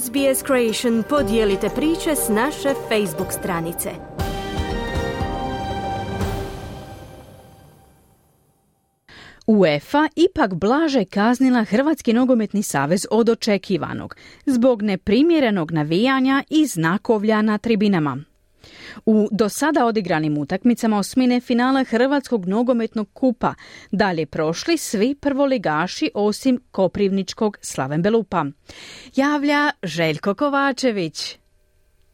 SBS Creation podijelite priče s naše Facebook stranice. UEFA ipak blaže kaznila Hrvatski nogometni savez od očekivanog zbog neprimjerenog navijanja i znakovlja na tribinama. U do sada odigranim utakmicama osmine finala Hrvatskog nogometnog kupa dalje prošli svi prvoligaši osim Koprivničkog Slaven Belupa. Javlja Željko Kovačević.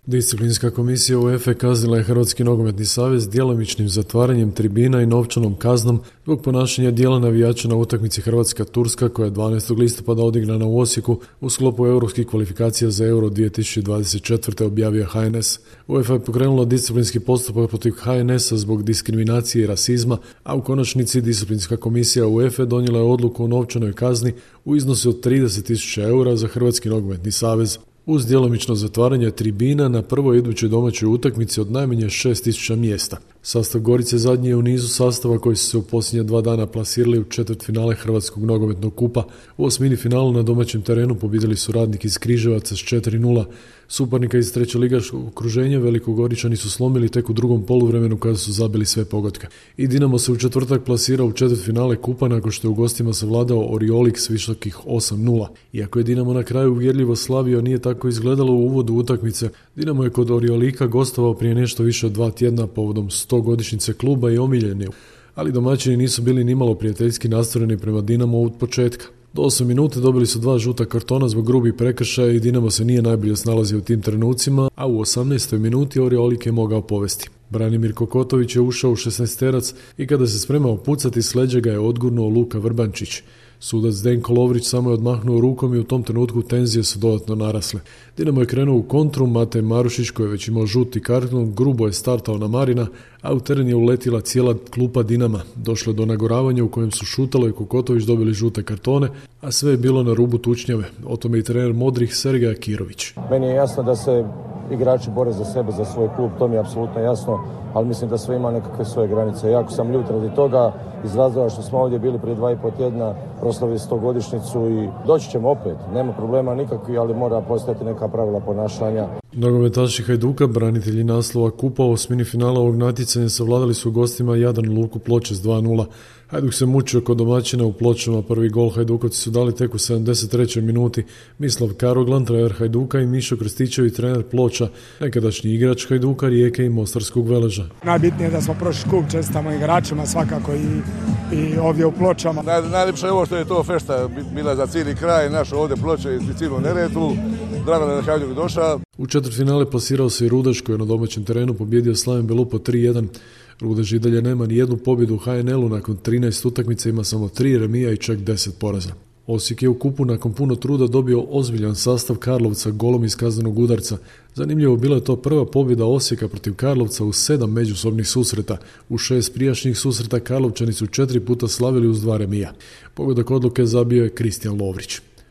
Disciplinska komisija UEFA kaznila je Hrvatski nogometni savez djelomičnim zatvaranjem tribina i novčanom kaznom zbog ponašanja dijela navijača na utakmici Hrvatska-Turska koja je 12. listopada odigrana u Osijeku u sklopu europskih kvalifikacija za Euro 2024. objavio HNS. UEFA je pokrenula disciplinski postupak protiv HNS-a zbog diskriminacije i rasizma, a u konačnici disciplinska komisija UEFA donijela je odluku o novčanoj kazni u iznosu od 30.000 eura za Hrvatski nogometni savez uz djelomično zatvaranje tribina na prvoj idućoj domaćoj utakmici od najmanje 6000 mjesta. Sastav Gorice zadnji je u nizu sastava koji su se u posljednja dva dana plasirali u četvrt finale Hrvatskog nogometnog kupa. U osmini finalu na domaćem terenu pobjedili su radnik iz Križevaca s 4-0. Suparnika iz treće ligaškog okruženja Velikogoričani su slomili tek u drugom poluvremenu kada su zabili sve pogodke. I Dinamo se u četvrtak plasirao u četvrt finale kupa nakon što je u gostima savladao Oriolik s visokih 8-0. Iako je Dinamo na kraju uvjerljivo slavio, nije tako izgledalo u uvodu utakmice. Dinamo je kod Oriolika gostovao prije nešto više od dva tjedna povodom 100 godišnjice kluba i omiljeni, ali domaćini nisu bili nimalo prijateljski nastrojeni prema Dinamo od početka. Do 8 minute dobili su dva žuta kartona zbog grubih prekršaja i Dinamo se nije najbolje snalazio u tim trenucima, a u 18. minuti Oriolik je mogao povesti. Branimir Kokotović je ušao u 16 terac i kada se spremao pucati s ga je odgurnuo Luka Vrbančić. Sudac Denko Lovrić samo je odmahnuo rukom i u tom trenutku tenzije su dodatno narasle. Dinamo je krenuo u kontru, Matej Marušić koji je već imao žuti karton, grubo je startao na Marina, a u teren je uletila cijela klupa Dinama. Došlo je do nagoravanja u kojem su Šutalo i Kokotović dobili žute kartone, a sve je bilo na rubu tučnjave. O tome i trener Modrih Sergeja Kirović. Meni je jasno da se igrači bore za sebe, za svoj klub, to mi je apsolutno jasno, ali mislim da sve ima nekakve svoje granice. Jako sam ljut radi toga, iz razloga što smo ovdje bili prije dva i po tjedna, proslavili godišnicu i doći ćemo opet. Nema problema nikakvi, ali mora postojati neka pravila ponašanja. Nogometaši Hajduka, branitelji naslova Kupa u osmini finala ovog natjecanja savladali su gostima Jadran Luku Ploče s 2-0. Hajduk se mučio kod domaćina u pločama, prvi gol Hajdukovci su dali tek u 73. minuti. Mislav Karoglan, trener Hajduka i Mišo Krstićevi, trener Ploča, nekadašnji igrač Hajduka, Rijeke i Mostarskog veleža. Najbitnije je da smo prošli kup, čestamo igračima svakako i, i ovdje u Pločama. Naj, najljepše je ovo što je to fešta bila za cijeli kraj, naš ovdje Ploče i cijelu Neretu. Drago da je Hajduk došao. U četvrtfinale plasirao se i Rudaš koji je na domaćem terenu pobjedio Slaven Belupo 3-1. Rudež i dalje nema ni jednu pobjedu u HNL-u, nakon 13 utakmica ima samo 3 remija i čak 10 poraza. Osijek je u kupu nakon puno truda dobio ozbiljan sastav Karlovca golom iz kaznenog udarca. Zanimljivo bila je to prva pobjeda Osijeka protiv Karlovca u sedam međusobnih susreta. U šest prijašnjih susreta Karlovčani su četiri puta slavili uz dva remija. Pogodak odluke zabio je Kristijan Lovrić.